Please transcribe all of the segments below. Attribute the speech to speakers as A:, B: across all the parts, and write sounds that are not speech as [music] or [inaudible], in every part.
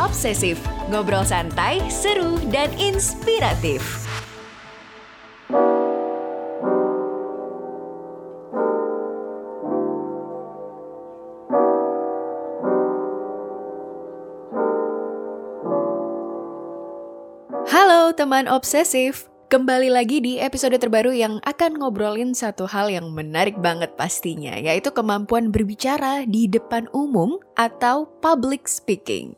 A: Obsesif, ngobrol santai, seru, dan inspiratif. Halo teman obsesif, Kembali lagi di episode terbaru yang akan ngobrolin satu hal yang menarik banget pastinya, yaitu kemampuan berbicara di depan umum atau public speaking.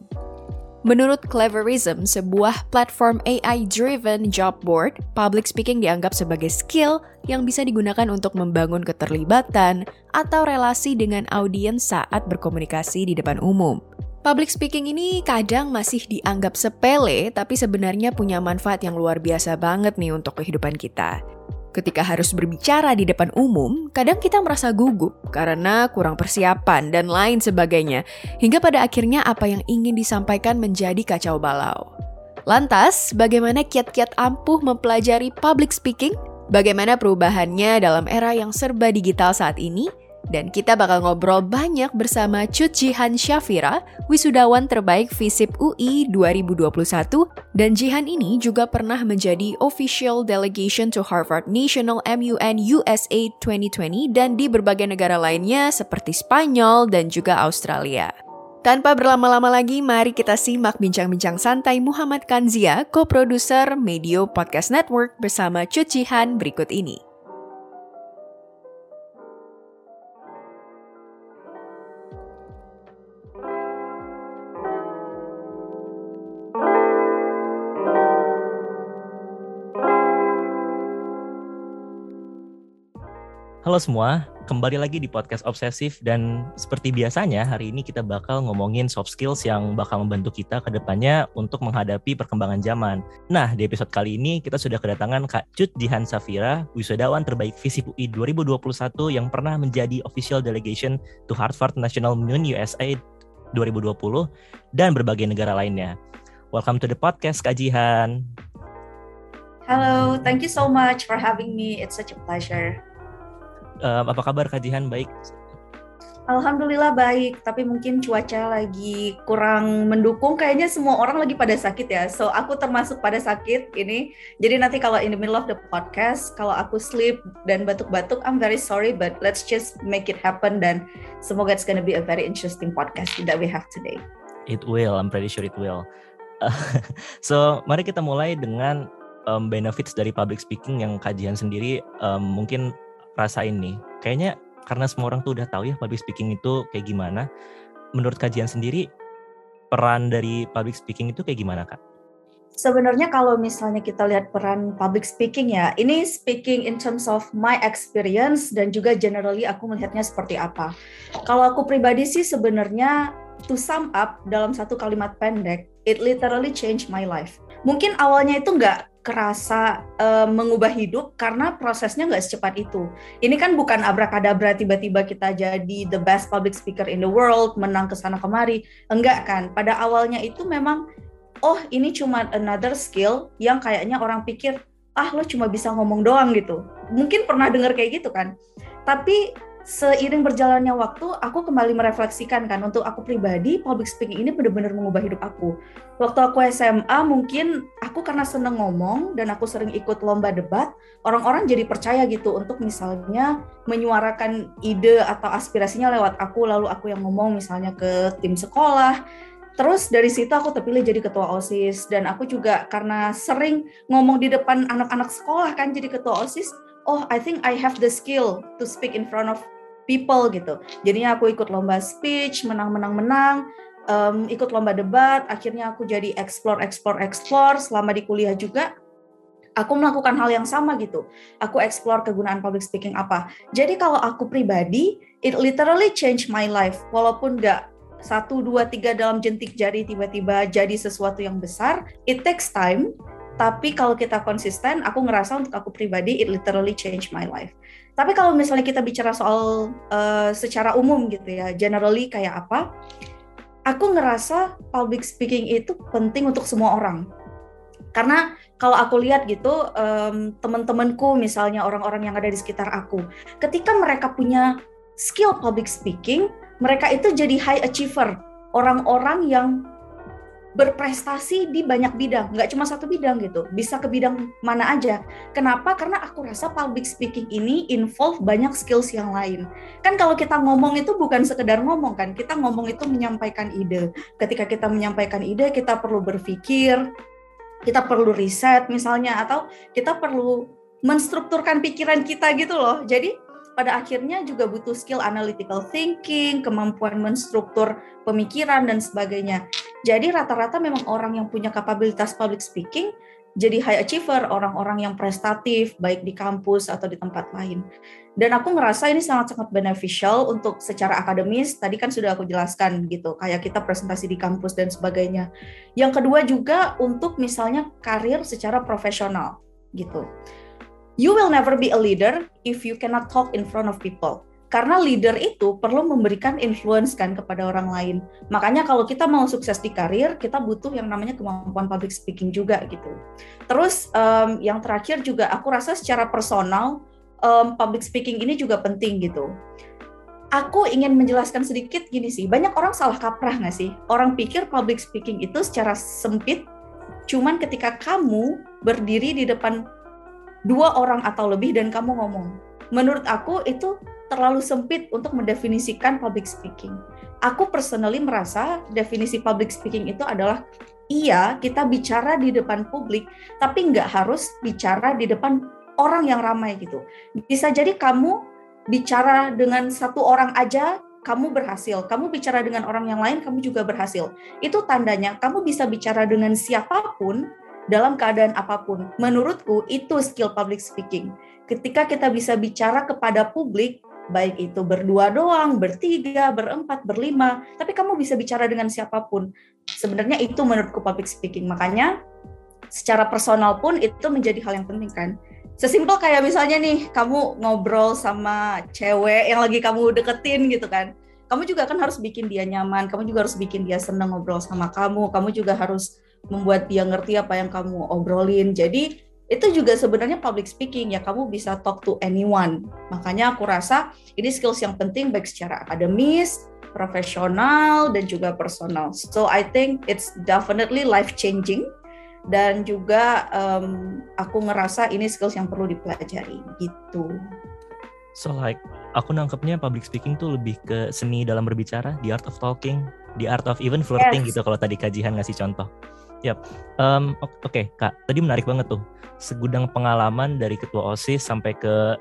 A: Menurut Cleverism, sebuah platform AI-driven job board, public speaking dianggap sebagai skill yang bisa digunakan untuk membangun keterlibatan atau relasi dengan audiens saat berkomunikasi di depan umum. Public speaking ini kadang masih dianggap sepele, tapi sebenarnya punya manfaat yang luar biasa banget nih untuk kehidupan kita. Ketika harus berbicara di depan umum, kadang kita merasa gugup karena kurang persiapan dan lain sebagainya, hingga pada akhirnya apa yang ingin disampaikan menjadi kacau balau. Lantas, bagaimana kiat-kiat ampuh mempelajari public speaking? Bagaimana perubahannya dalam era yang serba digital saat ini? Dan kita bakal ngobrol banyak bersama Cut Jihan Syafira, wisudawan terbaik FISIP UI 2021, dan Jihan ini juga pernah menjadi official delegation to Harvard National MUN USA 2020 dan di berbagai negara lainnya seperti Spanyol dan juga Australia. Tanpa berlama-lama lagi, mari kita simak bincang-bincang santai Muhammad Kanzia, co-producer Medio Podcast Network bersama Cut Jihan berikut ini.
B: Halo semua, kembali lagi di podcast Obsesif dan seperti biasanya hari ini kita bakal ngomongin soft skills yang bakal membantu kita ke depannya untuk menghadapi perkembangan zaman. Nah, di episode kali ini kita sudah kedatangan Kak Cut Jihan Safira, wisudawan terbaik FISIP UI 2021 yang pernah menjadi official delegation to Harvard National Union USA 2020 dan berbagai negara lainnya. Welcome to the podcast Kak Jihan.
C: Halo, thank you so much for having me. It's such a pleasure
B: uh, apa kabar kajian baik?
C: Alhamdulillah baik, tapi mungkin cuaca lagi kurang mendukung. Kayaknya semua orang lagi pada sakit ya. So aku termasuk pada sakit ini. Jadi nanti kalau in the middle of the podcast, kalau aku sleep dan batuk-batuk, I'm very sorry, but let's just make it happen dan semoga it's gonna be a very interesting podcast that we have today.
B: It will, I'm pretty sure it will. [laughs] so mari kita mulai dengan um, benefits dari public speaking yang kajian sendiri um, mungkin rasain nih. Kayaknya karena semua orang tuh udah tahu ya public speaking itu kayak gimana. Menurut kajian sendiri, peran dari public speaking itu kayak gimana, Kak?
C: Sebenarnya kalau misalnya kita lihat peran public speaking ya, ini speaking in terms of my experience dan juga generally aku melihatnya seperti apa. Kalau aku pribadi sih sebenarnya to sum up dalam satu kalimat pendek, it literally changed my life. Mungkin awalnya itu nggak kerasa uh, mengubah hidup karena prosesnya nggak secepat itu. Ini kan bukan abrakadabra tiba-tiba kita jadi the best public speaker in the world, menang ke sana kemari. Enggak kan. Pada awalnya itu memang oh ini cuma another skill yang kayaknya orang pikir ah lo cuma bisa ngomong doang gitu. Mungkin pernah dengar kayak gitu kan. Tapi seiring berjalannya waktu, aku kembali merefleksikan kan untuk aku pribadi public speaking ini benar-benar mengubah hidup aku. Waktu aku SMA mungkin aku karena seneng ngomong dan aku sering ikut lomba debat, orang-orang jadi percaya gitu untuk misalnya menyuarakan ide atau aspirasinya lewat aku, lalu aku yang ngomong misalnya ke tim sekolah. Terus dari situ aku terpilih jadi ketua OSIS dan aku juga karena sering ngomong di depan anak-anak sekolah kan jadi ketua OSIS, oh I think I have the skill to speak in front of people gitu. Jadinya aku ikut lomba speech, menang-menang-menang, um, ikut lomba debat, akhirnya aku jadi explore, explore, explore selama di kuliah juga. Aku melakukan hal yang sama gitu. Aku explore kegunaan public speaking apa. Jadi kalau aku pribadi, it literally change my life. Walaupun nggak satu, dua, tiga dalam jentik jari tiba-tiba jadi sesuatu yang besar, it takes time tapi kalau kita konsisten aku ngerasa untuk aku pribadi it literally change my life. Tapi kalau misalnya kita bicara soal uh, secara umum gitu ya generally kayak apa aku ngerasa public speaking itu penting untuk semua orang. Karena kalau aku lihat gitu um, teman-temanku misalnya orang-orang yang ada di sekitar aku ketika mereka punya skill public speaking mereka itu jadi high achiever. Orang-orang yang berprestasi di banyak bidang, nggak cuma satu bidang gitu, bisa ke bidang mana aja. Kenapa? Karena aku rasa public speaking ini involve banyak skills yang lain. Kan kalau kita ngomong itu bukan sekedar ngomong kan, kita ngomong itu menyampaikan ide. Ketika kita menyampaikan ide, kita perlu berpikir, kita perlu riset misalnya, atau kita perlu menstrukturkan pikiran kita gitu loh. Jadi pada akhirnya juga butuh skill analytical thinking, kemampuan menstruktur pemikiran dan sebagainya. Jadi rata-rata memang orang yang punya kapabilitas public speaking jadi high achiever, orang-orang yang prestatif baik di kampus atau di tempat lain. Dan aku ngerasa ini sangat-sangat beneficial untuk secara akademis, tadi kan sudah aku jelaskan gitu, kayak kita presentasi di kampus dan sebagainya. Yang kedua juga untuk misalnya karir secara profesional gitu you will never be a leader if you cannot talk in front of people. Karena leader itu perlu memberikan influence kan kepada orang lain. Makanya kalau kita mau sukses di karir, kita butuh yang namanya kemampuan public speaking juga gitu. Terus um, yang terakhir juga aku rasa secara personal um, public speaking ini juga penting gitu. Aku ingin menjelaskan sedikit gini sih, banyak orang salah kaprah nggak sih? Orang pikir public speaking itu secara sempit, cuman ketika kamu berdiri di depan dua orang atau lebih dan kamu ngomong. Menurut aku itu terlalu sempit untuk mendefinisikan public speaking. Aku personally merasa definisi public speaking itu adalah iya kita bicara di depan publik, tapi nggak harus bicara di depan orang yang ramai gitu. Bisa jadi kamu bicara dengan satu orang aja kamu berhasil. Kamu bicara dengan orang yang lain, kamu juga berhasil. Itu tandanya kamu bisa bicara dengan siapa pun dalam keadaan apa pun. Menurutku itu skill public speaking. Ketika kita bisa bicara kepada publik, baik itu berdua doang, bertiga, berempat, berlima, tapi kamu bisa bicara dengan siapa pun. Sebenarnya itu menurutku public speaking. Makanya secara personal pun itu menjadi hal yang penting kan. Sesimpel kayak misalnya nih, kamu ngobrol sama cewek yang lagi kamu deketin gitu kan. Kamu juga kan harus bikin dia nyaman, kamu juga harus bikin dia seneng ngobrol sama kamu, kamu juga harus membuat dia ngerti apa yang kamu obrolin. Jadi itu juga sebenarnya public speaking ya kamu bisa talk to anyone. Makanya aku rasa ini skills yang penting baik secara akademis, profesional dan juga personal. So I think it's definitely life changing dan juga um, aku ngerasa ini skills yang perlu dipelajari gitu.
B: So like aku nangkepnya public speaking tuh lebih ke seni dalam berbicara, the art of talking, the art of even flirting yes. gitu kalau tadi kajian ngasih contoh. Yap. Um, Oke, okay, Kak. Tadi menarik banget tuh. Segudang pengalaman dari ketua OSIS sampai ke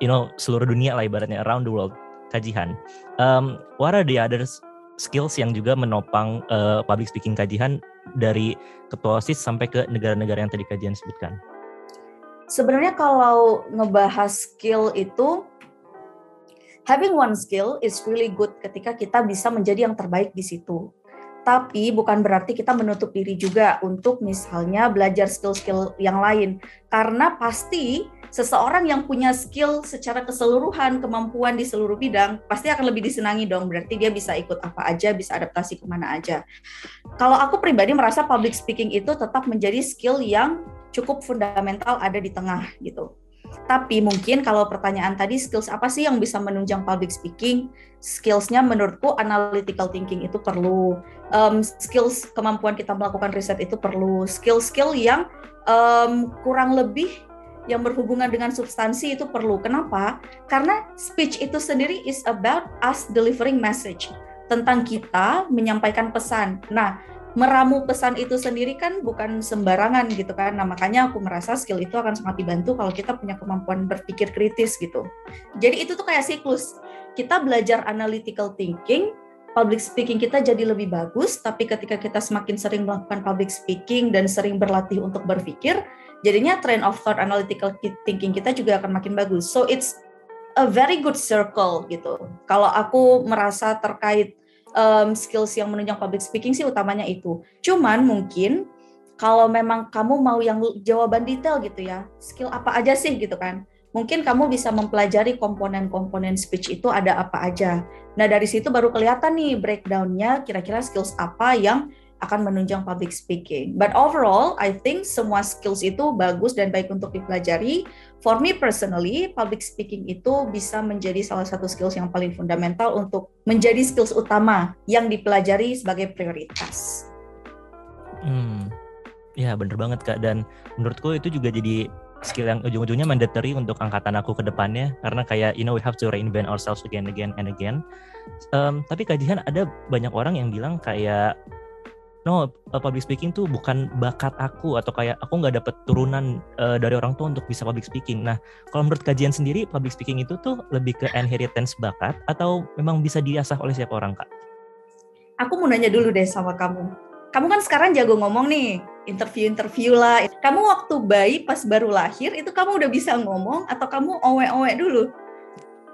B: you know seluruh dunia lah ibaratnya around the world kajian. Um, what are the other skills yang juga menopang uh, public speaking kajian dari ketua OSIS sampai ke negara-negara yang tadi kajian sebutkan?
C: Sebenarnya kalau ngebahas skill itu having one skill is really good ketika kita bisa menjadi yang terbaik di situ. Tapi bukan berarti kita menutup diri juga untuk misalnya belajar skill-skill yang lain. Karena pasti seseorang yang punya skill secara keseluruhan kemampuan di seluruh bidang pasti akan lebih disenangi dong. Berarti dia bisa ikut apa aja bisa adaptasi ke mana aja. Kalau aku pribadi merasa public speaking itu tetap menjadi skill yang cukup fundamental ada di tengah gitu tapi mungkin kalau pertanyaan tadi skills apa sih yang bisa menunjang public speaking? Skillsnya menurutku analytical thinking itu perlu. Um, skills kemampuan kita melakukan riset itu perlu. Skill-skill yang um, kurang lebih yang berhubungan dengan substansi itu perlu. Kenapa? Karena speech itu sendiri is about us delivering message tentang kita menyampaikan pesan. Nah, meramu pesan itu sendiri kan bukan sembarangan gitu kan. Nah, makanya aku merasa skill itu akan sangat dibantu kalau kita punya kemampuan berpikir kritis gitu. Jadi itu tuh kayak siklus. Kita belajar analytical thinking, public speaking kita jadi lebih bagus, tapi ketika kita semakin sering melakukan public speaking dan sering berlatih untuk berpikir, jadinya train of thought analytical thinking kita juga akan makin bagus. So it's a very good circle gitu. Kalau aku merasa terkait um, skills yang menunjang public speaking sih utamanya itu. Cuman mungkin kalau memang kamu mau yang jawaban detail gitu ya, skill apa aja sih gitu kan? Mungkin kamu bisa mempelajari komponen-komponen speech itu ada apa aja. Nah dari situ baru kelihatan nih breakdownnya kira-kira skills apa yang akan menunjang public speaking. But overall, I think semua skills itu bagus dan baik untuk dipelajari. For me personally, public speaking itu bisa menjadi salah satu skills yang paling fundamental untuk menjadi skills utama yang dipelajari sebagai prioritas.
B: Hmm, ya bener banget kak. Dan menurutku itu juga jadi skill yang ujung-ujungnya mandatory untuk angkatan aku ke depannya karena kayak you know we have to reinvent ourselves again again and again. Um, tapi kajian ada banyak orang yang bilang kayak no public speaking tuh bukan bakat aku atau kayak aku nggak dapet turunan uh, dari orang tua untuk bisa public speaking. Nah kalau menurut kajian sendiri public speaking itu tuh lebih ke inheritance bakat atau memang bisa diasah oleh siapa orang kak?
C: Aku mau nanya dulu deh sama kamu. Kamu kan sekarang jago ngomong nih, interview-interview lah. Kamu waktu bayi pas baru lahir itu kamu udah bisa ngomong atau kamu owe-owe dulu?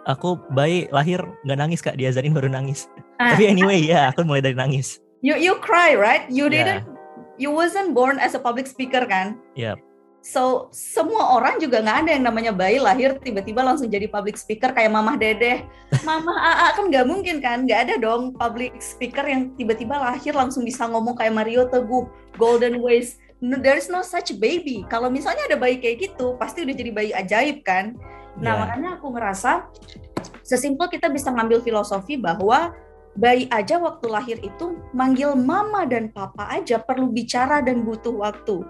B: Aku bayi lahir nggak nangis kak, diazarin baru nangis. Ah. Tapi anyway ya, aku mulai dari nangis
C: you you cry right? You didn't you wasn't born as a public speaker kan?
B: Yep.
C: so semua orang juga nggak ada yang namanya bayi lahir tiba-tiba langsung jadi public speaker kayak mamah dedeh. Mamah aa kan nggak mungkin kan? Nggak ada dong public speaker yang tiba-tiba lahir langsung bisa ngomong kayak Mario Teguh Golden Ways. No, there is no such baby. Kalau misalnya ada bayi kayak gitu pasti udah jadi bayi ajaib kan? Nah yeah. makanya aku ngerasa sesimpel kita bisa ngambil filosofi bahwa bayi aja waktu lahir itu manggil mama dan papa aja perlu bicara dan butuh waktu.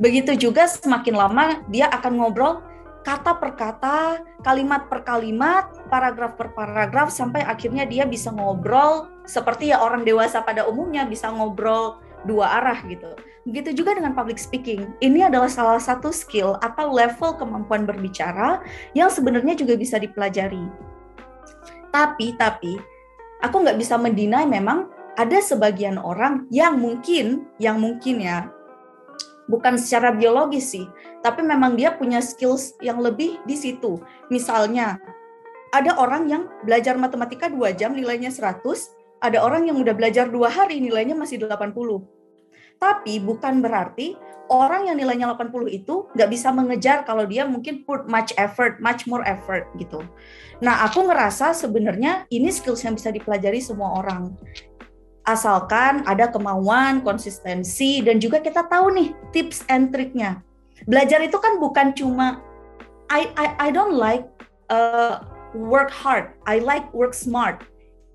C: Begitu juga semakin lama dia akan ngobrol kata per kata, kalimat per kalimat, paragraf per paragraf sampai akhirnya dia bisa ngobrol seperti ya orang dewasa pada umumnya bisa ngobrol dua arah gitu. Begitu juga dengan public speaking. Ini adalah salah satu skill atau level kemampuan berbicara yang sebenarnya juga bisa dipelajari. Tapi tapi aku nggak bisa mendinai memang ada sebagian orang yang mungkin yang mungkin ya bukan secara biologis sih tapi memang dia punya skills yang lebih di situ. Misalnya ada orang yang belajar matematika dua jam nilainya 100 ada orang yang udah belajar dua hari nilainya masih 80 tapi bukan berarti orang yang nilainya 80 itu nggak bisa mengejar kalau dia mungkin put much effort, much more effort gitu. Nah, aku ngerasa sebenarnya ini skills yang bisa dipelajari semua orang. Asalkan ada kemauan, konsistensi, dan juga kita tahu nih tips and triknya. Belajar itu kan bukan cuma I I, I don't like uh, work hard, I like work smart.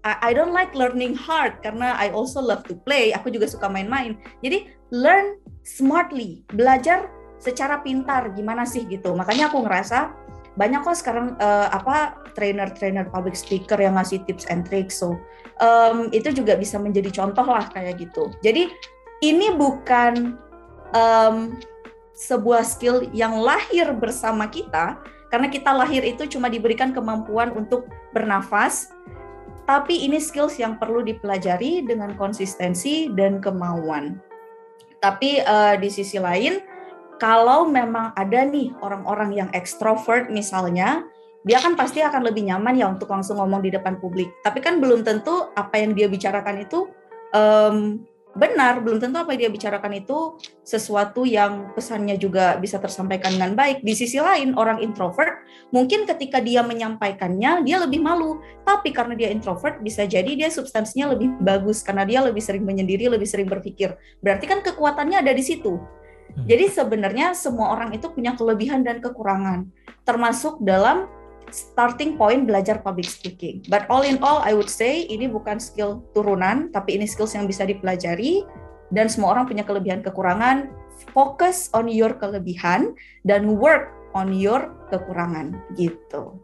C: I, don't like learning hard karena I also love to play. Aku juga suka main-main. Jadi learn smartly, belajar secara pintar gimana sih gitu. Makanya aku ngerasa banyak kok sekarang uh, apa trainer-trainer public speaker yang ngasih tips and tricks. So um, itu juga bisa menjadi contoh lah kayak gitu. Jadi ini bukan um, sebuah skill yang lahir bersama kita karena kita lahir itu cuma diberikan kemampuan untuk bernafas tapi ini skills yang perlu dipelajari dengan konsistensi dan kemauan. Tapi uh, di sisi lain, kalau memang ada nih orang-orang yang ekstrovert misalnya, dia kan pasti akan lebih nyaman ya untuk langsung ngomong di depan publik. Tapi kan belum tentu apa yang dia bicarakan itu um, benar, belum tentu apa yang dia bicarakan itu sesuatu yang pesannya juga bisa tersampaikan dengan baik. Di sisi lain, orang introvert mungkin ketika dia menyampaikannya dia lebih malu, tapi karena dia introvert bisa jadi dia substansinya lebih bagus karena dia lebih sering menyendiri, lebih sering berpikir. Berarti kan kekuatannya ada di situ. Hmm. Jadi sebenarnya semua orang itu punya kelebihan dan kekurangan, termasuk dalam starting point belajar public speaking. But all in all, I would say ini bukan skill turunan, tapi ini skills yang bisa dipelajari dan semua orang punya kelebihan kekurangan. Focus on your kelebihan dan work on your kekurangan gitu.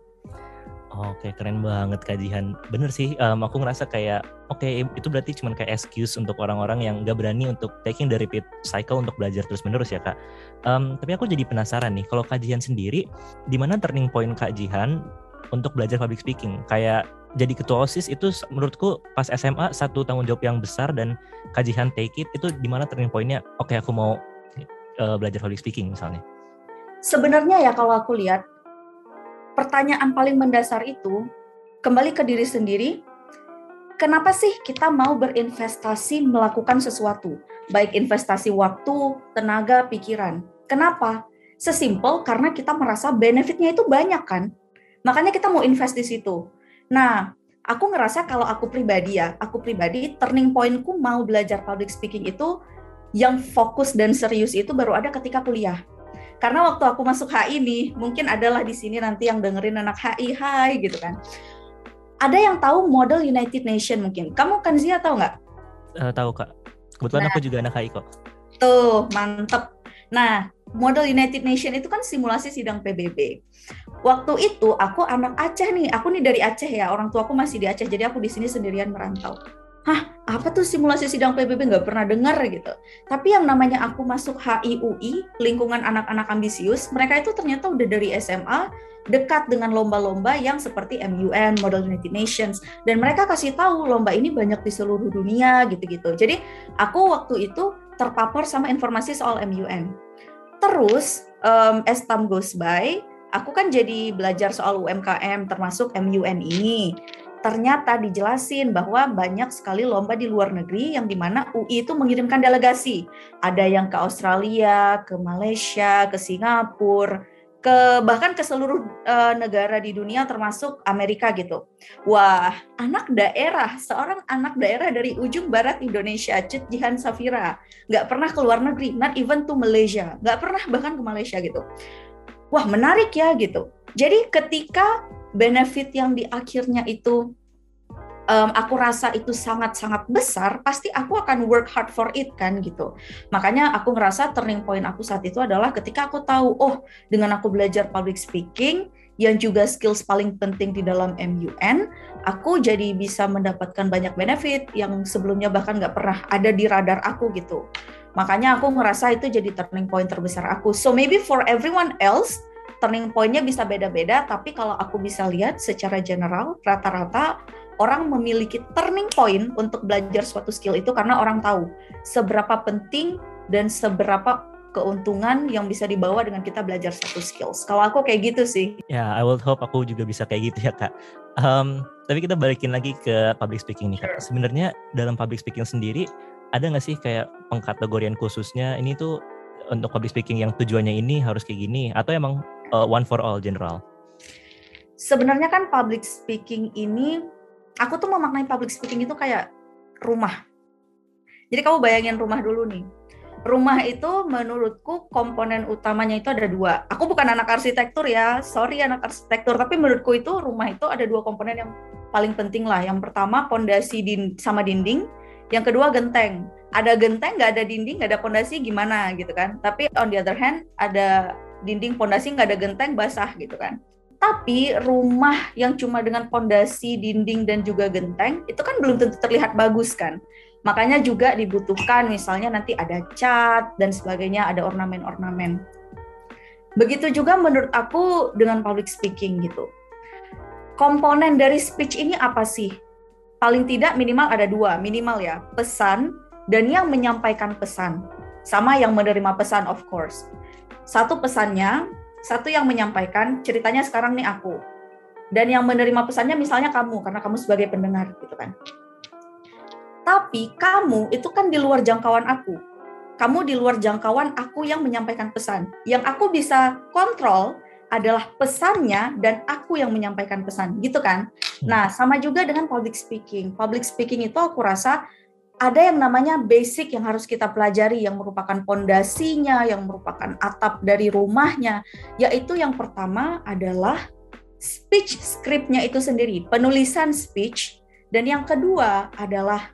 B: Oke, keren banget kajian. Bener sih, um, aku ngerasa kayak, oke okay, itu berarti cuma kayak excuse untuk orang-orang yang gak berani untuk taking the repeat cycle untuk belajar terus-menerus ya kak. Um, tapi aku jadi penasaran nih, kalau kajian sendiri, di mana turning point Kak Jihan untuk belajar public speaking? Kayak jadi ketua OSIS itu menurutku pas SMA satu tanggung jawab yang besar dan kajian take it itu di mana turning pointnya? Oke, okay, aku mau uh, belajar public speaking misalnya.
C: Sebenarnya ya kalau aku lihat pertanyaan paling mendasar itu kembali ke diri sendiri. Kenapa sih kita mau berinvestasi melakukan sesuatu, baik investasi waktu, tenaga, pikiran? Kenapa? Sesimpel karena kita merasa benefitnya itu banyak kan. Makanya kita mau invest di situ. Nah, aku ngerasa kalau aku pribadi ya, aku pribadi turning pointku mau belajar public speaking itu yang fokus dan serius itu baru ada ketika kuliah karena waktu aku masuk HI nih mungkin adalah di sini nanti yang dengerin anak HI hai gitu kan ada yang tahu model United Nation mungkin kamu kan Zia tahu nggak
B: uh, tahu kak Kebetulan nah, aku juga anak HI kok.
C: Tuh, mantep. Nah, model United Nation itu kan simulasi sidang PBB. Waktu itu aku anak Aceh nih, aku nih dari Aceh ya, orang tua aku masih di Aceh, jadi aku di sini sendirian merantau. Hah, apa tuh simulasi sidang PBB nggak pernah dengar gitu. Tapi yang namanya aku masuk HIUI, lingkungan anak-anak ambisius, mereka itu ternyata udah dari SMA dekat dengan lomba-lomba yang seperti MUN, Model United Nations, dan mereka kasih tahu lomba ini banyak di seluruh dunia gitu-gitu. Jadi aku waktu itu terpapar sama informasi soal MUN. Terus um, as time goes by, aku kan jadi belajar soal UMKM termasuk MUN ini ternyata dijelasin bahwa banyak sekali lomba di luar negeri yang di mana UI itu mengirimkan delegasi. Ada yang ke Australia, ke Malaysia, ke Singapura, ke bahkan ke seluruh uh, negara di dunia termasuk Amerika gitu. Wah, anak daerah, seorang anak daerah dari ujung barat Indonesia, Cut Jihan Safira, nggak pernah ke luar negeri, not even to Malaysia, nggak pernah bahkan ke Malaysia gitu. Wah, menarik ya gitu. Jadi ketika benefit yang di akhirnya itu um, aku rasa itu sangat-sangat besar, pasti aku akan work hard for it kan gitu. Makanya aku ngerasa turning point aku saat itu adalah ketika aku tahu, oh dengan aku belajar public speaking, yang juga skills paling penting di dalam MUN, aku jadi bisa mendapatkan banyak benefit yang sebelumnya bahkan nggak pernah ada di radar aku gitu. Makanya aku ngerasa itu jadi turning point terbesar aku. So maybe for everyone else, turning pointnya bisa beda-beda, tapi kalau aku bisa lihat secara general, rata-rata orang memiliki turning point untuk belajar suatu skill itu karena orang tahu seberapa penting dan seberapa keuntungan yang bisa dibawa dengan kita belajar satu skills. Kalau aku kayak gitu sih.
B: Ya, yeah, I will hope aku juga bisa kayak gitu ya kak. Um, tapi kita balikin lagi ke public speaking nih kak. Sure. Sebenarnya dalam public speaking sendiri ada nggak sih kayak pengkategorian khususnya ini tuh untuk public speaking yang tujuannya ini harus kayak gini atau emang uh, one for all general?
C: Sebenarnya kan public speaking ini, aku tuh memaknai public speaking itu kayak rumah. Jadi kamu bayangin rumah dulu nih. Rumah itu menurutku komponen utamanya itu ada dua. Aku bukan anak arsitektur ya, sorry anak arsitektur, tapi menurutku itu rumah itu ada dua komponen yang paling penting lah. Yang pertama pondasi din sama dinding, yang kedua genteng. Ada genteng nggak ada dinding nggak ada pondasi gimana gitu kan? Tapi on the other hand ada dinding pondasi nggak ada genteng basah gitu kan. Tapi rumah yang cuma dengan pondasi, dinding dan juga genteng itu kan belum tentu terlihat bagus kan. Makanya juga dibutuhkan misalnya nanti ada cat dan sebagainya, ada ornamen-ornamen. Begitu juga menurut aku dengan public speaking gitu. Komponen dari speech ini apa sih? Paling tidak minimal ada dua, minimal ya, pesan dan yang menyampaikan pesan. Sama yang menerima pesan of course satu pesannya, satu yang menyampaikan ceritanya sekarang nih aku. Dan yang menerima pesannya misalnya kamu karena kamu sebagai pendengar gitu kan. Tapi kamu itu kan di luar jangkauan aku. Kamu di luar jangkauan aku yang menyampaikan pesan. Yang aku bisa kontrol adalah pesannya dan aku yang menyampaikan pesan, gitu kan? Nah, sama juga dengan public speaking. Public speaking itu aku rasa ada yang namanya basic yang harus kita pelajari yang merupakan pondasinya, yang merupakan atap dari rumahnya, yaitu yang pertama adalah speech scriptnya itu sendiri, penulisan speech, dan yang kedua adalah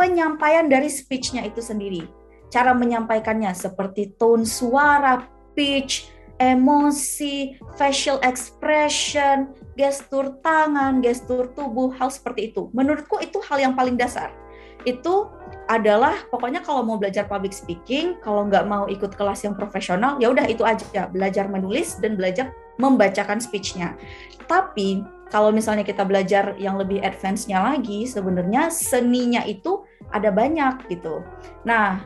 C: penyampaian dari speechnya itu sendiri. Cara menyampaikannya seperti tone suara, pitch, emosi, facial expression, gestur tangan, gestur tubuh, hal seperti itu. Menurutku itu hal yang paling dasar itu adalah pokoknya kalau mau belajar public speaking, kalau nggak mau ikut kelas yang profesional, ya udah itu aja belajar menulis dan belajar membacakan speech-nya. Tapi kalau misalnya kita belajar yang lebih advance-nya lagi, sebenarnya seninya itu ada banyak gitu. Nah,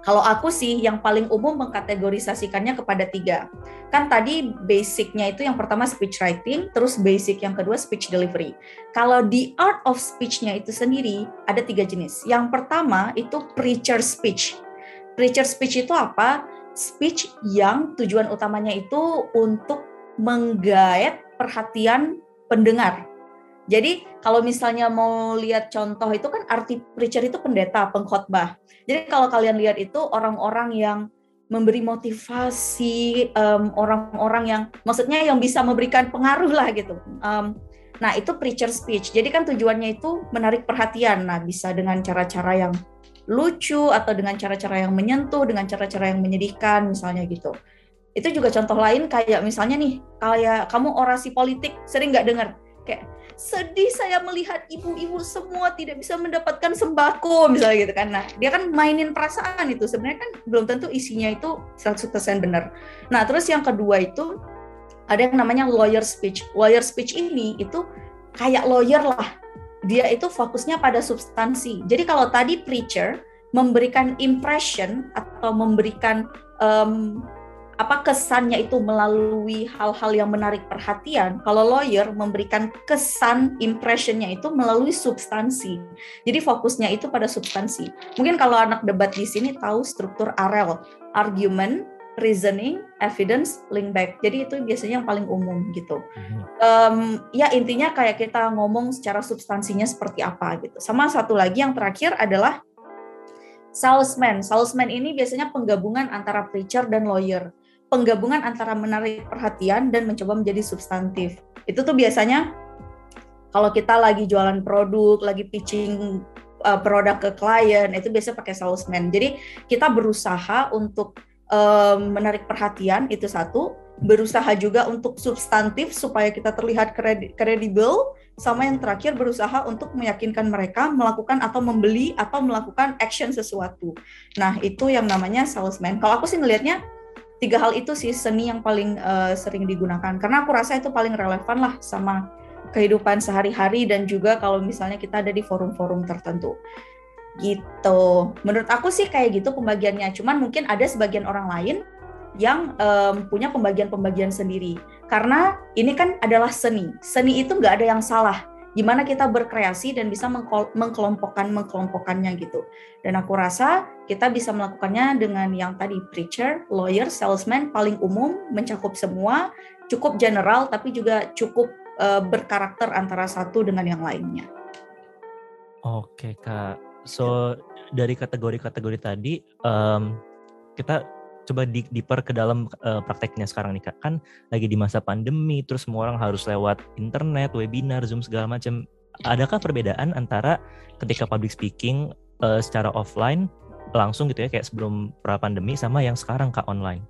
C: kalau aku sih yang paling umum mengkategorisasikannya kepada tiga. Kan tadi basicnya itu yang pertama speech writing, terus basic yang kedua speech delivery. Kalau di art of speech-nya itu sendiri ada tiga jenis. Yang pertama itu preacher speech. Preacher speech itu apa? Speech yang tujuan utamanya itu untuk menggait perhatian pendengar jadi kalau misalnya mau lihat contoh itu kan arti preacher itu pendeta, pengkhotbah. Jadi kalau kalian lihat itu orang-orang yang memberi motivasi, orang-orang um, yang maksudnya yang bisa memberikan pengaruh lah gitu. Um, Nah, itu preacher speech. Jadi kan tujuannya itu menarik perhatian. Nah, bisa dengan cara-cara yang lucu atau dengan cara-cara yang menyentuh, dengan cara-cara yang menyedihkan misalnya gitu. Itu juga contoh lain kayak misalnya nih, kayak kamu orasi politik sering nggak dengar kayak sedih saya melihat ibu-ibu semua tidak bisa mendapatkan sembako misalnya gitu kan. Nah, dia kan mainin perasaan itu sebenarnya kan belum tentu isinya itu 100% benar. Nah, terus yang kedua itu ada yang namanya lawyer speech. Lawyer speech ini itu kayak lawyer lah. Dia itu fokusnya pada substansi. Jadi kalau tadi preacher memberikan impression atau memberikan um, apa kesannya itu melalui hal-hal yang menarik perhatian. Kalau lawyer memberikan kesan impressionnya itu melalui substansi. Jadi fokusnya itu pada substansi. Mungkin kalau anak debat di sini tahu struktur AREL, argument, reasoning, evidence, link back. Jadi itu biasanya yang paling umum gitu. Um, ya intinya kayak kita ngomong secara substansinya seperti apa gitu. Sama satu lagi yang terakhir adalah salesman. Salesman ini biasanya penggabungan antara preacher dan lawyer penggabungan antara menarik perhatian dan mencoba menjadi substantif. Itu tuh biasanya kalau kita lagi jualan produk, lagi pitching uh, produk ke klien, itu biasanya pakai salesman. Jadi kita berusaha untuk um, menarik perhatian itu satu, berusaha juga untuk substantif supaya kita terlihat kredibel, sama yang terakhir berusaha untuk meyakinkan mereka melakukan atau membeli atau melakukan action sesuatu. Nah itu yang namanya salesman. Kalau aku sih ngelihatnya tiga hal itu sih seni yang paling uh, sering digunakan. Karena aku rasa itu paling relevan lah sama kehidupan sehari-hari dan juga kalau misalnya kita ada di forum-forum tertentu. Gitu. Menurut aku sih kayak gitu pembagiannya. Cuman mungkin ada sebagian orang lain yang um, punya pembagian-pembagian sendiri. Karena ini kan adalah seni. Seni itu nggak ada yang salah gimana kita berkreasi dan bisa mengkelompokkan mengkelompokkannya gitu. Dan aku rasa kita bisa melakukannya dengan yang tadi preacher, lawyer, salesman paling umum mencakup semua, cukup general tapi juga cukup uh, berkarakter antara satu dengan yang lainnya.
B: Oke kak, so dari kategori-kategori tadi um, kita coba di, deeper ke dalam uh, prakteknya sekarang nih kak. Kan lagi di masa pandemi terus semua orang harus lewat internet webinar zoom segala macam adakah perbedaan antara ketika public speaking uh, secara offline langsung gitu ya kayak sebelum pra pandemi sama yang sekarang kak online?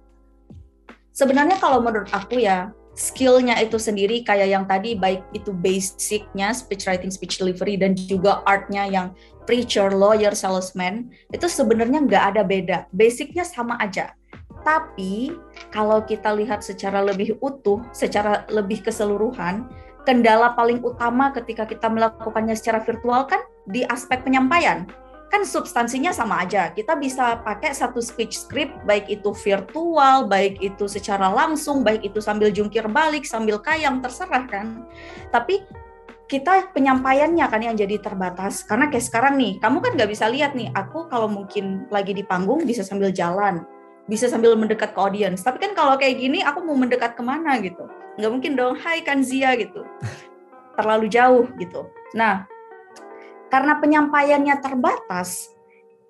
C: Sebenarnya kalau menurut aku ya skillnya itu sendiri kayak yang tadi baik itu basicnya speech writing speech delivery dan juga artnya yang preacher lawyer salesman itu sebenarnya nggak ada beda. Basicnya sama aja tapi kalau kita lihat secara lebih utuh, secara lebih keseluruhan, kendala paling utama ketika kita melakukannya secara virtual kan di aspek penyampaian. Kan substansinya sama aja. Kita bisa pakai satu speech script baik itu virtual, baik itu secara langsung, baik itu sambil jungkir balik, sambil kayang terserah kan. Tapi kita penyampaiannya kan yang jadi terbatas karena kayak sekarang nih kamu kan nggak bisa lihat nih aku kalau mungkin lagi di panggung bisa sambil jalan bisa sambil mendekat ke audiens. Tapi kan kalau kayak gini aku mau mendekat ke mana gitu. Nggak mungkin dong, hai Kanzia gitu. [laughs] Terlalu jauh gitu. Nah, karena penyampaiannya terbatas,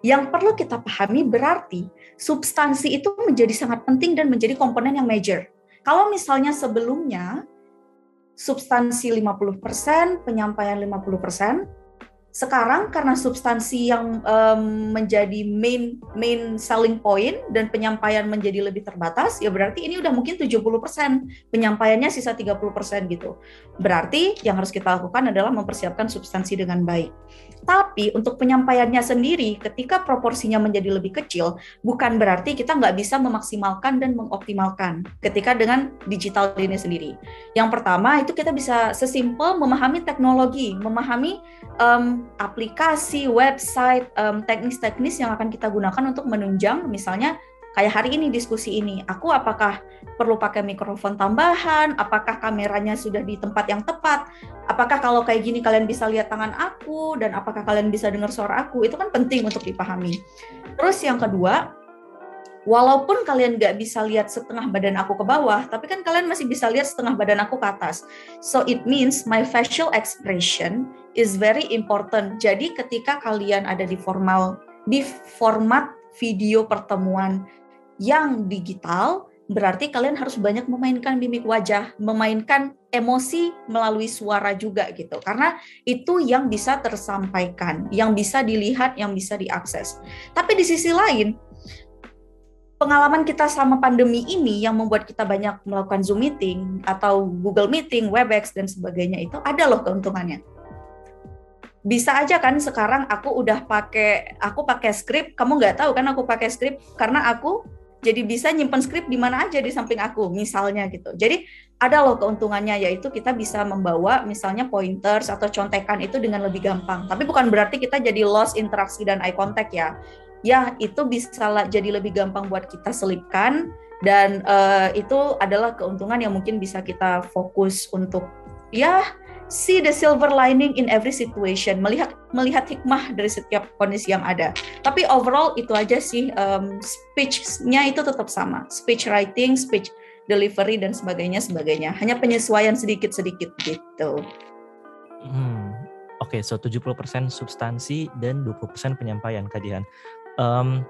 C: yang perlu kita pahami berarti substansi itu menjadi sangat penting dan menjadi komponen yang major. Kalau misalnya sebelumnya substansi 50%, penyampaian 50%, sekarang karena substansi yang um, menjadi main main selling point dan penyampaian menjadi lebih terbatas ya berarti ini udah mungkin 70% penyampaiannya sisa 30% gitu. Berarti yang harus kita lakukan adalah mempersiapkan substansi dengan baik. Tapi untuk penyampaiannya sendiri ketika proporsinya menjadi lebih kecil bukan berarti kita nggak bisa memaksimalkan dan mengoptimalkan ketika dengan digital ini sendiri. Yang pertama itu kita bisa sesimpel memahami teknologi, memahami um, aplikasi, website, um, teknis-teknis yang akan kita gunakan untuk menunjang misalnya kayak hari ini diskusi ini, aku apakah perlu pakai mikrofon tambahan, apakah kameranya sudah di tempat yang tepat, apakah kalau kayak gini kalian bisa lihat tangan aku, dan apakah kalian bisa dengar suara aku, itu kan penting untuk dipahami. Terus yang kedua, walaupun kalian nggak bisa lihat setengah badan aku ke bawah, tapi kan kalian masih bisa lihat setengah badan aku ke atas. So it means my facial expression is very important. Jadi ketika kalian ada di formal di format video pertemuan yang digital, berarti kalian harus banyak memainkan mimik wajah, memainkan emosi melalui suara juga gitu. Karena itu yang bisa tersampaikan, yang bisa dilihat, yang bisa diakses. Tapi di sisi lain, pengalaman kita sama pandemi ini yang membuat kita banyak melakukan Zoom meeting atau Google Meeting, Webex dan sebagainya itu ada loh keuntungannya. Bisa aja kan sekarang aku udah pakai aku pakai script, kamu nggak tahu kan aku pakai script karena aku jadi bisa nyimpen skrip di mana aja di samping aku misalnya gitu. Jadi ada loh keuntungannya yaitu kita bisa membawa misalnya pointers atau contekan itu dengan lebih gampang. Tapi bukan berarti kita jadi lost interaksi dan eye contact ya. Ya itu bisa jadi lebih gampang buat kita selipkan dan uh, itu adalah keuntungan yang mungkin bisa kita fokus untuk ya see the silver lining in every situation, melihat melihat hikmah dari setiap kondisi yang ada. Tapi overall itu aja sih um, speech-nya itu tetap sama, speech writing, speech delivery dan sebagainya sebagainya. Hanya penyesuaian sedikit-sedikit gitu.
B: Hmm. Oke, okay, so 70% substansi dan 20% penyampaian kajian. Um,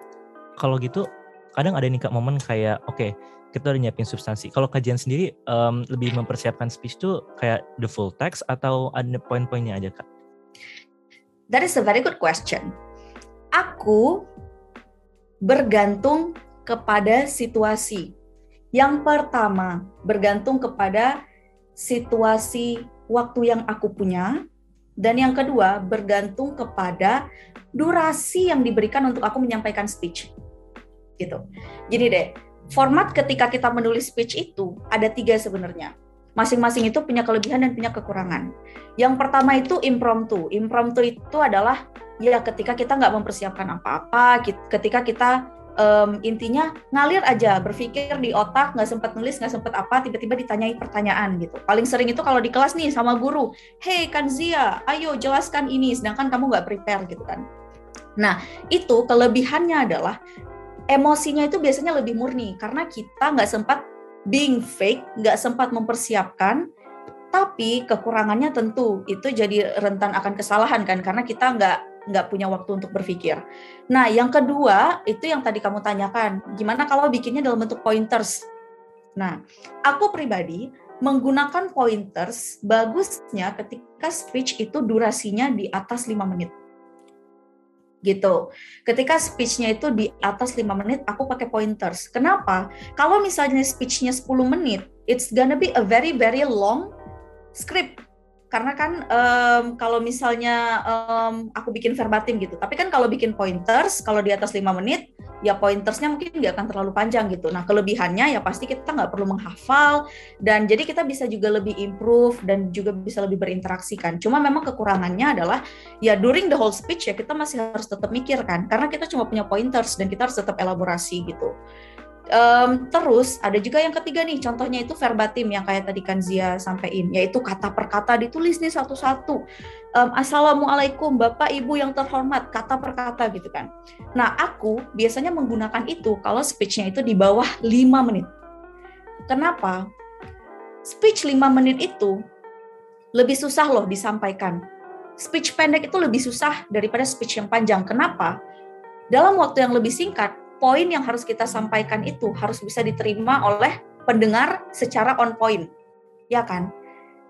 B: kalau gitu kadang ada nih kak momen kayak oke okay, kita udah nyiapin substansi. Kalau kajian sendiri um, lebih mempersiapkan speech tuh kayak the full text atau ada poin-poinnya aja kak?
C: That is a very good question. Aku bergantung kepada situasi. Yang pertama, bergantung kepada situasi waktu yang aku punya. Dan yang kedua, bergantung kepada durasi yang diberikan untuk aku menyampaikan speech. Gitu. Jadi deh, format ketika kita menulis speech itu ada tiga sebenarnya. Masing-masing itu punya kelebihan dan punya kekurangan. Yang pertama itu impromptu. Impromptu itu adalah ya ketika kita nggak mempersiapkan apa-apa, ketika kita um, intinya ngalir aja, berpikir di otak, nggak sempat nulis, nggak sempat apa, tiba-tiba ditanyai pertanyaan gitu. Paling sering itu kalau di kelas nih sama guru, hey Kanzia, ayo jelaskan ini, sedangkan kamu nggak prepare gitu kan. Nah, itu kelebihannya adalah emosinya itu biasanya lebih murni karena kita nggak sempat being fake, nggak sempat mempersiapkan, tapi kekurangannya tentu itu jadi rentan akan kesalahan kan karena kita nggak nggak punya waktu untuk berpikir. Nah, yang kedua itu yang tadi kamu tanyakan, gimana kalau bikinnya dalam bentuk pointers? Nah, aku pribadi menggunakan pointers bagusnya ketika speech itu durasinya di atas 5 menit gitu. Ketika speech-nya itu di atas 5 menit, aku pakai pointers. Kenapa? Kalau misalnya speech-nya 10 menit, it's gonna be a very very long script karena kan um, kalau misalnya um, aku bikin verbatim gitu tapi kan kalau bikin pointers kalau di atas lima menit ya pointersnya mungkin nggak akan terlalu panjang gitu. Nah kelebihannya ya pasti kita nggak perlu menghafal dan jadi kita bisa juga lebih improve dan juga bisa lebih berinteraksi kan. Cuma memang kekurangannya adalah ya during the whole speech ya kita masih harus tetap mikir kan. Karena kita cuma punya pointers dan kita harus tetap elaborasi gitu Um, terus ada juga yang ketiga nih, contohnya itu verbatim yang kayak tadi kan Zia sampaikan, yaitu kata per kata ditulis nih satu-satu. Um, Assalamualaikum Bapak Ibu yang terhormat, kata per kata gitu kan. Nah aku biasanya menggunakan itu kalau speechnya itu di bawah 5 menit. Kenapa? Speech 5 menit itu lebih susah loh disampaikan. Speech pendek itu lebih susah daripada speech yang panjang. Kenapa? Dalam waktu yang lebih singkat, poin yang harus kita sampaikan itu harus bisa diterima oleh pendengar secara on point. Ya kan?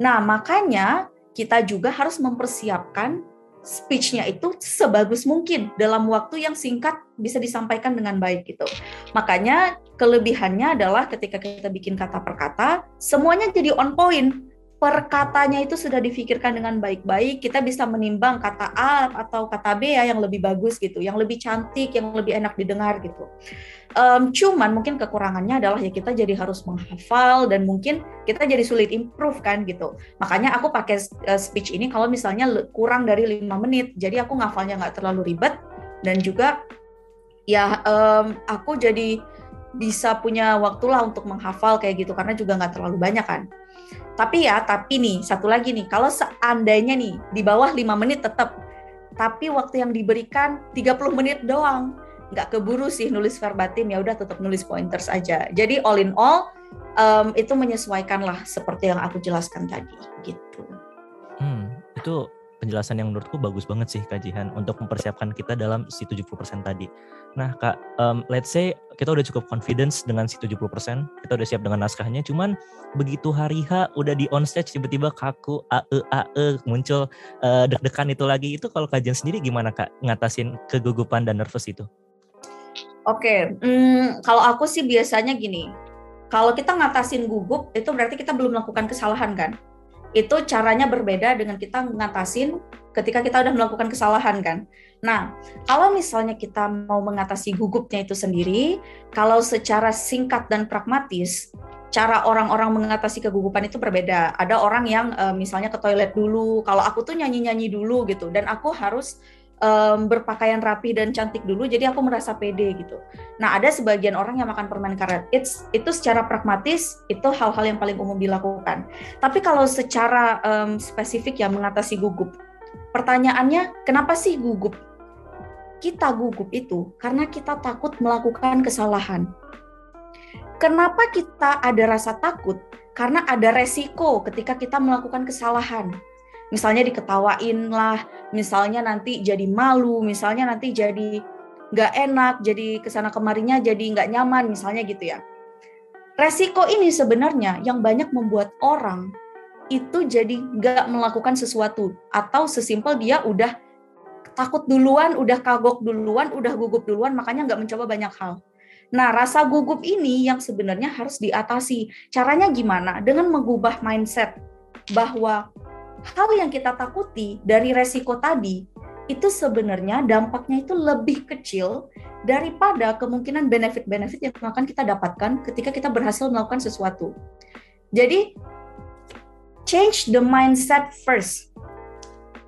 C: Nah, makanya kita juga harus mempersiapkan speech-nya itu sebagus mungkin dalam waktu yang singkat bisa disampaikan dengan baik gitu. Makanya kelebihannya adalah ketika kita bikin kata per kata, semuanya jadi on point perkatanya itu sudah difikirkan dengan baik-baik, kita bisa menimbang kata A atau kata B ya yang lebih bagus gitu, yang lebih cantik, yang lebih enak didengar gitu. Um, cuman mungkin kekurangannya adalah ya kita jadi harus menghafal dan mungkin kita jadi sulit improve kan gitu. Makanya aku pakai uh, speech ini kalau misalnya kurang dari lima menit, jadi aku ngafalnya nggak terlalu ribet dan juga ya um, aku jadi bisa punya waktu lah untuk menghafal kayak gitu karena juga nggak terlalu banyak kan. Tapi ya, tapi nih, satu lagi nih, kalau seandainya nih di bawah 5 menit tetap, tapi waktu yang diberikan 30 menit doang, nggak keburu sih nulis verbatim, ya udah tetap nulis pointers aja. Jadi all in all, um, itu menyesuaikan lah seperti yang aku jelaskan tadi, gitu.
B: Hmm, itu penjelasan yang menurutku bagus banget sih kajian untuk mempersiapkan kita dalam si 70% tadi. Nah kak, um, let's say kita udah cukup confidence dengan si 70%, kita udah siap dengan naskahnya, cuman begitu hari H udah di on stage tiba-tiba kaku, ae, ae, muncul uh, deg-degan itu lagi, itu kalau kajian sendiri gimana kak ngatasin kegugupan dan nervous itu?
C: Oke, okay. hmm, kalau aku sih biasanya gini, kalau kita ngatasin gugup itu berarti kita belum melakukan kesalahan kan? Itu caranya berbeda dengan kita ngatasin ketika kita udah melakukan kesalahan kan. Nah, kalau misalnya kita mau mengatasi gugupnya itu sendiri, kalau secara singkat dan pragmatis, cara orang-orang mengatasi kegugupan itu berbeda. Ada orang yang uh, misalnya ke toilet dulu, kalau aku tuh nyanyi-nyanyi dulu gitu, dan aku harus um, berpakaian rapi dan cantik dulu, jadi aku merasa pede gitu. Nah, ada sebagian orang yang makan permen karet. It's itu secara pragmatis itu hal-hal yang paling umum dilakukan. Tapi kalau secara um, spesifik ya mengatasi gugup, Pertanyaannya, kenapa sih gugup? Kita gugup itu karena kita takut melakukan kesalahan. Kenapa kita ada rasa takut? Karena ada resiko ketika kita melakukan kesalahan. Misalnya diketawain lah, misalnya nanti jadi malu, misalnya nanti jadi nggak enak, jadi ke sana kemarinya jadi nggak nyaman, misalnya gitu ya. Resiko ini sebenarnya yang banyak membuat orang itu jadi nggak melakukan sesuatu atau sesimpel dia udah takut duluan, udah kagok duluan, udah gugup duluan, makanya nggak mencoba banyak hal. Nah, rasa gugup ini yang sebenarnya harus diatasi. Caranya gimana? Dengan mengubah mindset bahwa hal yang kita takuti dari resiko tadi itu sebenarnya dampaknya itu lebih kecil daripada kemungkinan benefit-benefit yang akan kita dapatkan ketika kita berhasil melakukan sesuatu. Jadi change the mindset first.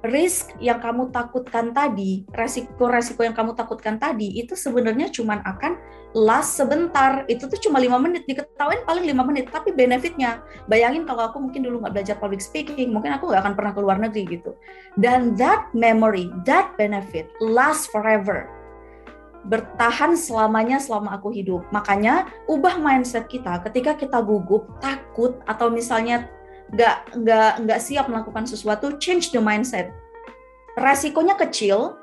C: Risk yang kamu takutkan tadi, resiko-resiko yang kamu takutkan tadi, itu sebenarnya cuma akan last sebentar. Itu tuh cuma lima menit, diketawain paling lima menit. Tapi benefitnya, bayangin kalau aku mungkin dulu nggak belajar public speaking, mungkin aku nggak akan pernah ke luar negeri gitu. Dan that memory, that benefit last forever bertahan selamanya selama aku hidup. Makanya ubah mindset kita ketika kita gugup, takut atau misalnya nggak nggak nggak siap melakukan sesuatu, change the mindset. Resikonya kecil,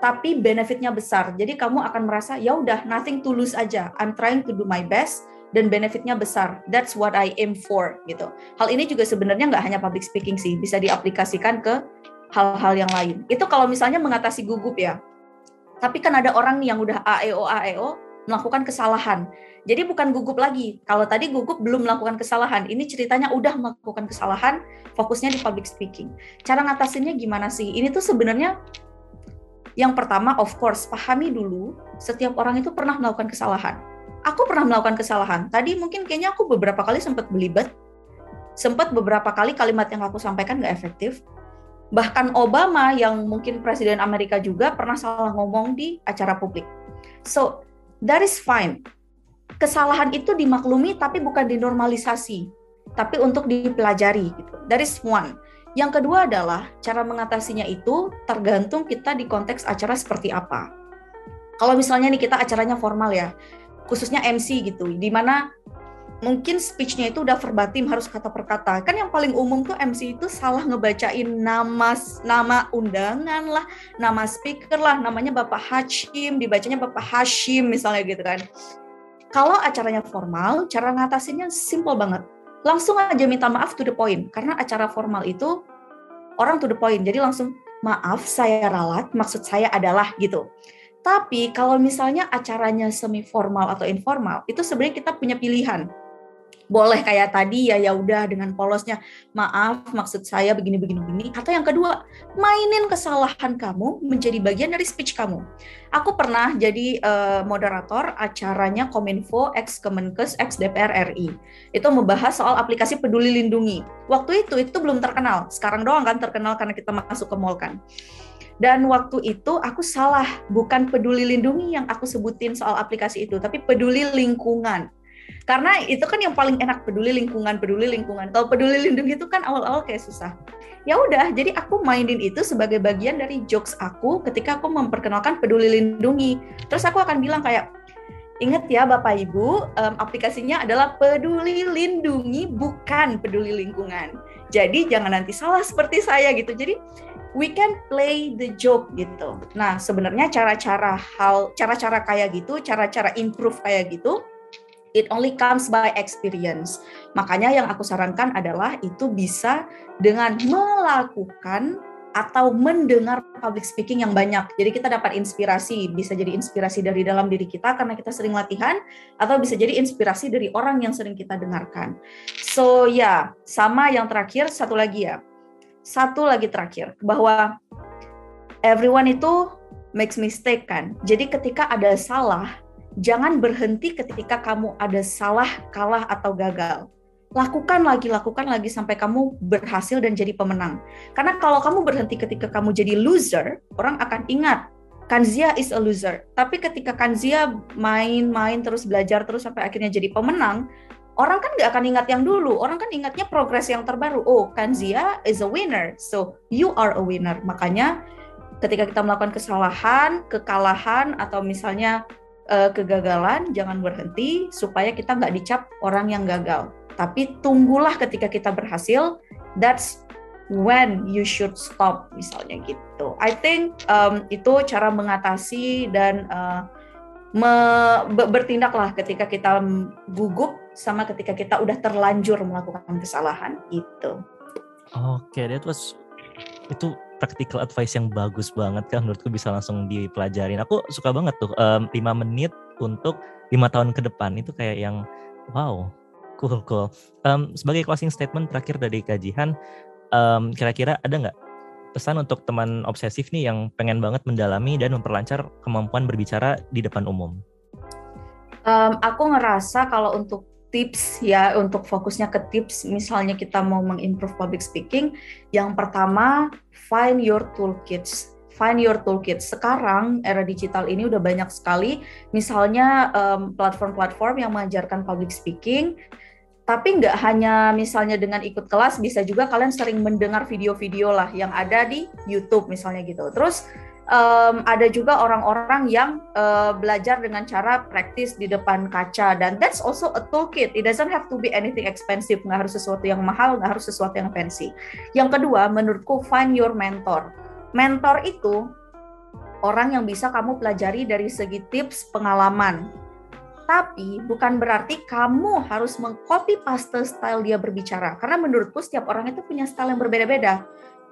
C: tapi benefitnya besar. Jadi kamu akan merasa ya udah nothing to lose aja. I'm trying to do my best dan benefitnya besar. That's what I aim for gitu. Hal ini juga sebenarnya nggak hanya public speaking sih, bisa diaplikasikan ke hal-hal yang lain. Itu kalau misalnya mengatasi gugup ya. Tapi kan ada orang yang udah AEO AEO melakukan kesalahan. Jadi bukan gugup lagi. Kalau tadi gugup belum melakukan kesalahan, ini ceritanya udah melakukan kesalahan, fokusnya di public speaking. Cara ngatasinnya gimana sih? Ini tuh sebenarnya yang pertama, of course, pahami dulu setiap orang itu pernah melakukan kesalahan. Aku pernah melakukan kesalahan. Tadi mungkin kayaknya aku beberapa kali sempat belibet, sempat beberapa kali kalimat yang aku sampaikan nggak efektif. Bahkan Obama yang mungkin presiden Amerika juga pernah salah ngomong di acara publik. So, that is fine kesalahan itu dimaklumi tapi bukan dinormalisasi, tapi untuk dipelajari gitu. That is one. Yang kedua adalah cara mengatasinya itu tergantung kita di konteks acara seperti apa. Kalau misalnya nih kita acaranya formal ya, khususnya MC gitu, di mana mungkin speech-nya itu udah verbatim harus kata per kata. Kan yang paling umum tuh MC itu salah ngebacain nama nama undangan lah, nama speaker lah, namanya Bapak Hashim, dibacanya Bapak Hashim misalnya gitu kan. Kalau acaranya formal, cara ngatasinnya simple banget. Langsung aja minta maaf to the point. Karena acara formal itu orang to the point. Jadi langsung, maaf saya ralat, maksud saya adalah gitu. Tapi kalau misalnya acaranya semi formal atau informal, itu sebenarnya kita punya pilihan boleh kayak tadi ya ya udah dengan polosnya maaf maksud saya begini begini begini. Atau yang kedua mainin kesalahan kamu menjadi bagian dari speech kamu. Aku pernah jadi uh, moderator acaranya Kominfo ex Kemenkes ex DPR RI itu membahas soal aplikasi Peduli Lindungi. Waktu itu itu belum terkenal. Sekarang doang kan terkenal karena kita masuk ke mall kan. Dan waktu itu aku salah, bukan peduli lindungi yang aku sebutin soal aplikasi itu, tapi peduli lingkungan karena itu kan yang paling enak peduli lingkungan peduli lingkungan kalau peduli lindungi itu kan awal-awal kayak susah ya udah jadi aku mainin itu sebagai bagian dari jokes aku ketika aku memperkenalkan peduli lindungi terus aku akan bilang kayak Ingat ya Bapak Ibu, um, aplikasinya adalah peduli lindungi bukan peduli lingkungan. Jadi jangan nanti salah seperti saya gitu. Jadi we can play the joke gitu. Nah, sebenarnya cara-cara hal cara-cara kayak gitu, cara-cara improve kayak gitu it only comes by experience. Makanya yang aku sarankan adalah itu bisa dengan melakukan atau mendengar public speaking yang banyak. Jadi kita dapat inspirasi, bisa jadi inspirasi dari dalam diri kita karena kita sering latihan atau bisa jadi inspirasi dari orang yang sering kita dengarkan. So ya, yeah, sama yang terakhir satu lagi ya. Satu lagi terakhir bahwa everyone itu makes mistake kan. Jadi ketika ada salah, jangan berhenti ketika kamu ada salah, kalah atau gagal lakukan lagi, lakukan lagi sampai kamu berhasil dan jadi pemenang. Karena kalau kamu berhenti ketika kamu jadi loser, orang akan ingat Kanzia is a loser. Tapi ketika Kanzia main-main terus belajar terus sampai akhirnya jadi pemenang, orang kan nggak akan ingat yang dulu. Orang kan ingatnya progres yang terbaru. Oh, Kanzia is a winner. So, you are a winner. Makanya ketika kita melakukan kesalahan, kekalahan, atau misalnya uh, kegagalan, jangan berhenti supaya kita nggak dicap orang yang gagal. Tapi tunggulah ketika kita berhasil that's when you should stop misalnya gitu. I think um, itu cara mengatasi dan uh, me, bertindaklah ketika kita gugup sama ketika kita udah terlanjur melakukan kesalahan itu.
B: Oke okay, that was itu practical advice yang bagus banget kan menurutku bisa langsung dipelajarin aku suka banget tuh um, 5 menit untuk lima tahun ke depan itu kayak yang wow Cool, cool. Um, sebagai closing statement terakhir dari kajian, um, kira-kira ada nggak pesan untuk teman obsesif nih yang pengen banget mendalami dan memperlancar kemampuan berbicara di depan umum?
C: Um, aku ngerasa kalau untuk tips ya untuk fokusnya ke tips misalnya kita mau mengimprove public speaking yang pertama find your toolkits find your toolkit. Sekarang era digital ini udah banyak sekali, misalnya platform-platform um, yang mengajarkan public speaking tapi nggak hanya misalnya dengan ikut kelas, bisa juga kalian sering mendengar video-video lah yang ada di YouTube misalnya gitu. Terus um, ada juga orang-orang yang uh, belajar dengan cara praktis di depan kaca dan that's also a toolkit. It doesn't have to be anything expensive, nggak harus sesuatu yang mahal, nggak harus sesuatu yang fancy. Yang kedua, menurutku find your mentor. Mentor itu orang yang bisa kamu pelajari dari segi tips, pengalaman, tapi bukan berarti kamu harus mengcopy paste style dia berbicara. Karena menurutku setiap orang itu punya style yang berbeda-beda.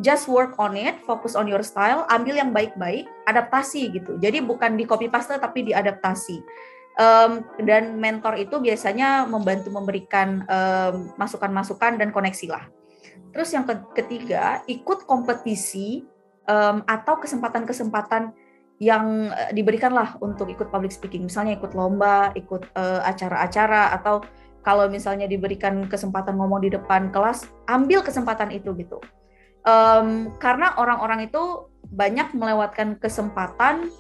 C: Just work on it, fokus on your style, ambil yang baik-baik, adaptasi gitu. Jadi bukan di copy paste tapi diadaptasi. Um, dan mentor itu biasanya membantu memberikan masukan-masukan um, dan koneksi lah. Terus yang ketiga, ikut kompetisi um, atau kesempatan-kesempatan yang eh, diberikanlah untuk ikut public speaking, misalnya ikut lomba, ikut uh, acara-acara atau kalau misalnya diberikan kesempatan ngomong di depan kelas, ambil kesempatan itu gitu. Um, karena orang-orang itu banyak melewatkan kesempatan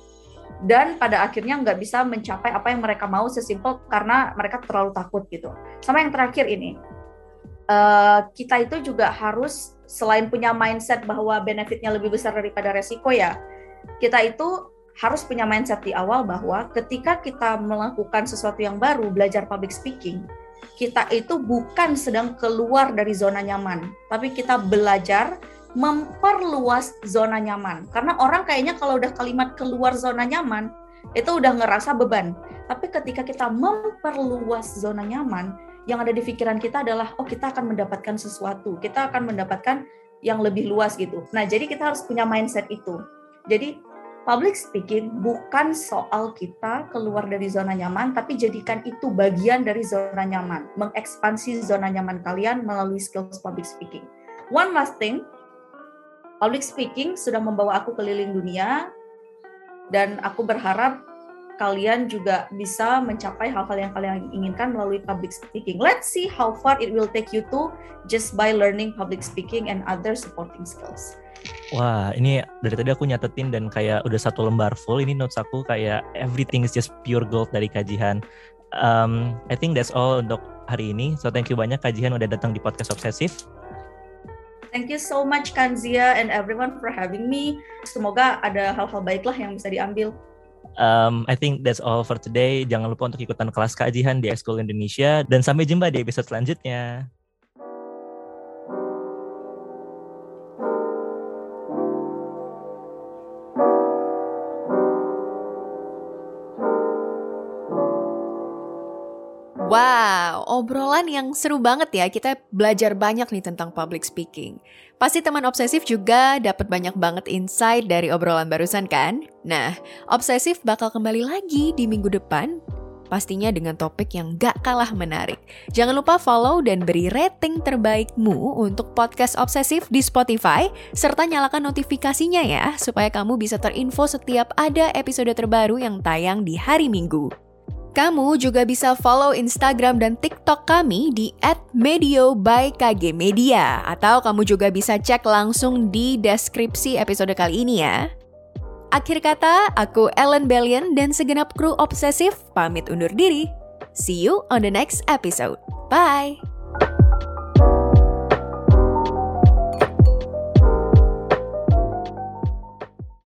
C: dan pada akhirnya nggak bisa mencapai apa yang mereka mau sesimpel karena mereka terlalu takut gitu. Sama yang terakhir ini, uh, kita itu juga harus selain punya mindset bahwa benefitnya lebih besar daripada resiko ya kita itu harus punya mindset di awal bahwa ketika kita melakukan sesuatu yang baru, belajar public speaking, kita itu bukan sedang keluar dari zona nyaman, tapi kita belajar memperluas zona nyaman. Karena orang kayaknya kalau udah kalimat keluar zona nyaman, itu udah ngerasa beban. Tapi ketika kita memperluas zona nyaman, yang ada di pikiran kita adalah, oh kita akan mendapatkan sesuatu, kita akan mendapatkan yang lebih luas gitu. Nah, jadi kita harus punya mindset itu. Jadi public speaking bukan soal kita keluar dari zona nyaman, tapi jadikan itu bagian dari zona nyaman, mengekspansi zona nyaman kalian melalui skills public speaking. One last thing, public speaking sudah membawa aku keliling dunia, dan aku berharap kalian juga bisa mencapai hal-hal yang kalian inginkan melalui public speaking. Let's see how far it will take you to just by learning public speaking and other supporting skills.
B: Wah, ini dari tadi aku nyatetin dan kayak udah satu lembar full. Ini notes aku kayak everything is just pure gold dari kajian. Um, I think that's all untuk hari ini. So thank you banyak kajian udah datang di podcast obsesif.
C: Thank you so much Kanzia and everyone for having me. Semoga ada hal-hal baiklah yang bisa diambil.
B: Um, I think that's all for today. Jangan lupa untuk ikutan kelas kajian di School Indonesia dan sampai jumpa di episode selanjutnya.
A: Obrolan yang seru banget ya. Kita belajar banyak nih tentang public speaking. Pasti teman obsesif juga dapat banyak banget insight dari obrolan barusan kan? Nah, obsesif bakal kembali lagi di minggu depan pastinya dengan topik yang gak kalah menarik. Jangan lupa follow dan beri rating terbaikmu untuk podcast obsesif di Spotify, serta nyalakan notifikasinya ya, supaya kamu bisa terinfo setiap ada episode terbaru yang tayang di hari Minggu. Kamu juga bisa follow Instagram dan TikTok kami di @medio by KG Media atau kamu juga bisa cek langsung di deskripsi episode kali ini ya. Akhir kata, aku Ellen Bellion dan segenap kru obsesif pamit undur diri. See you on the next episode. Bye.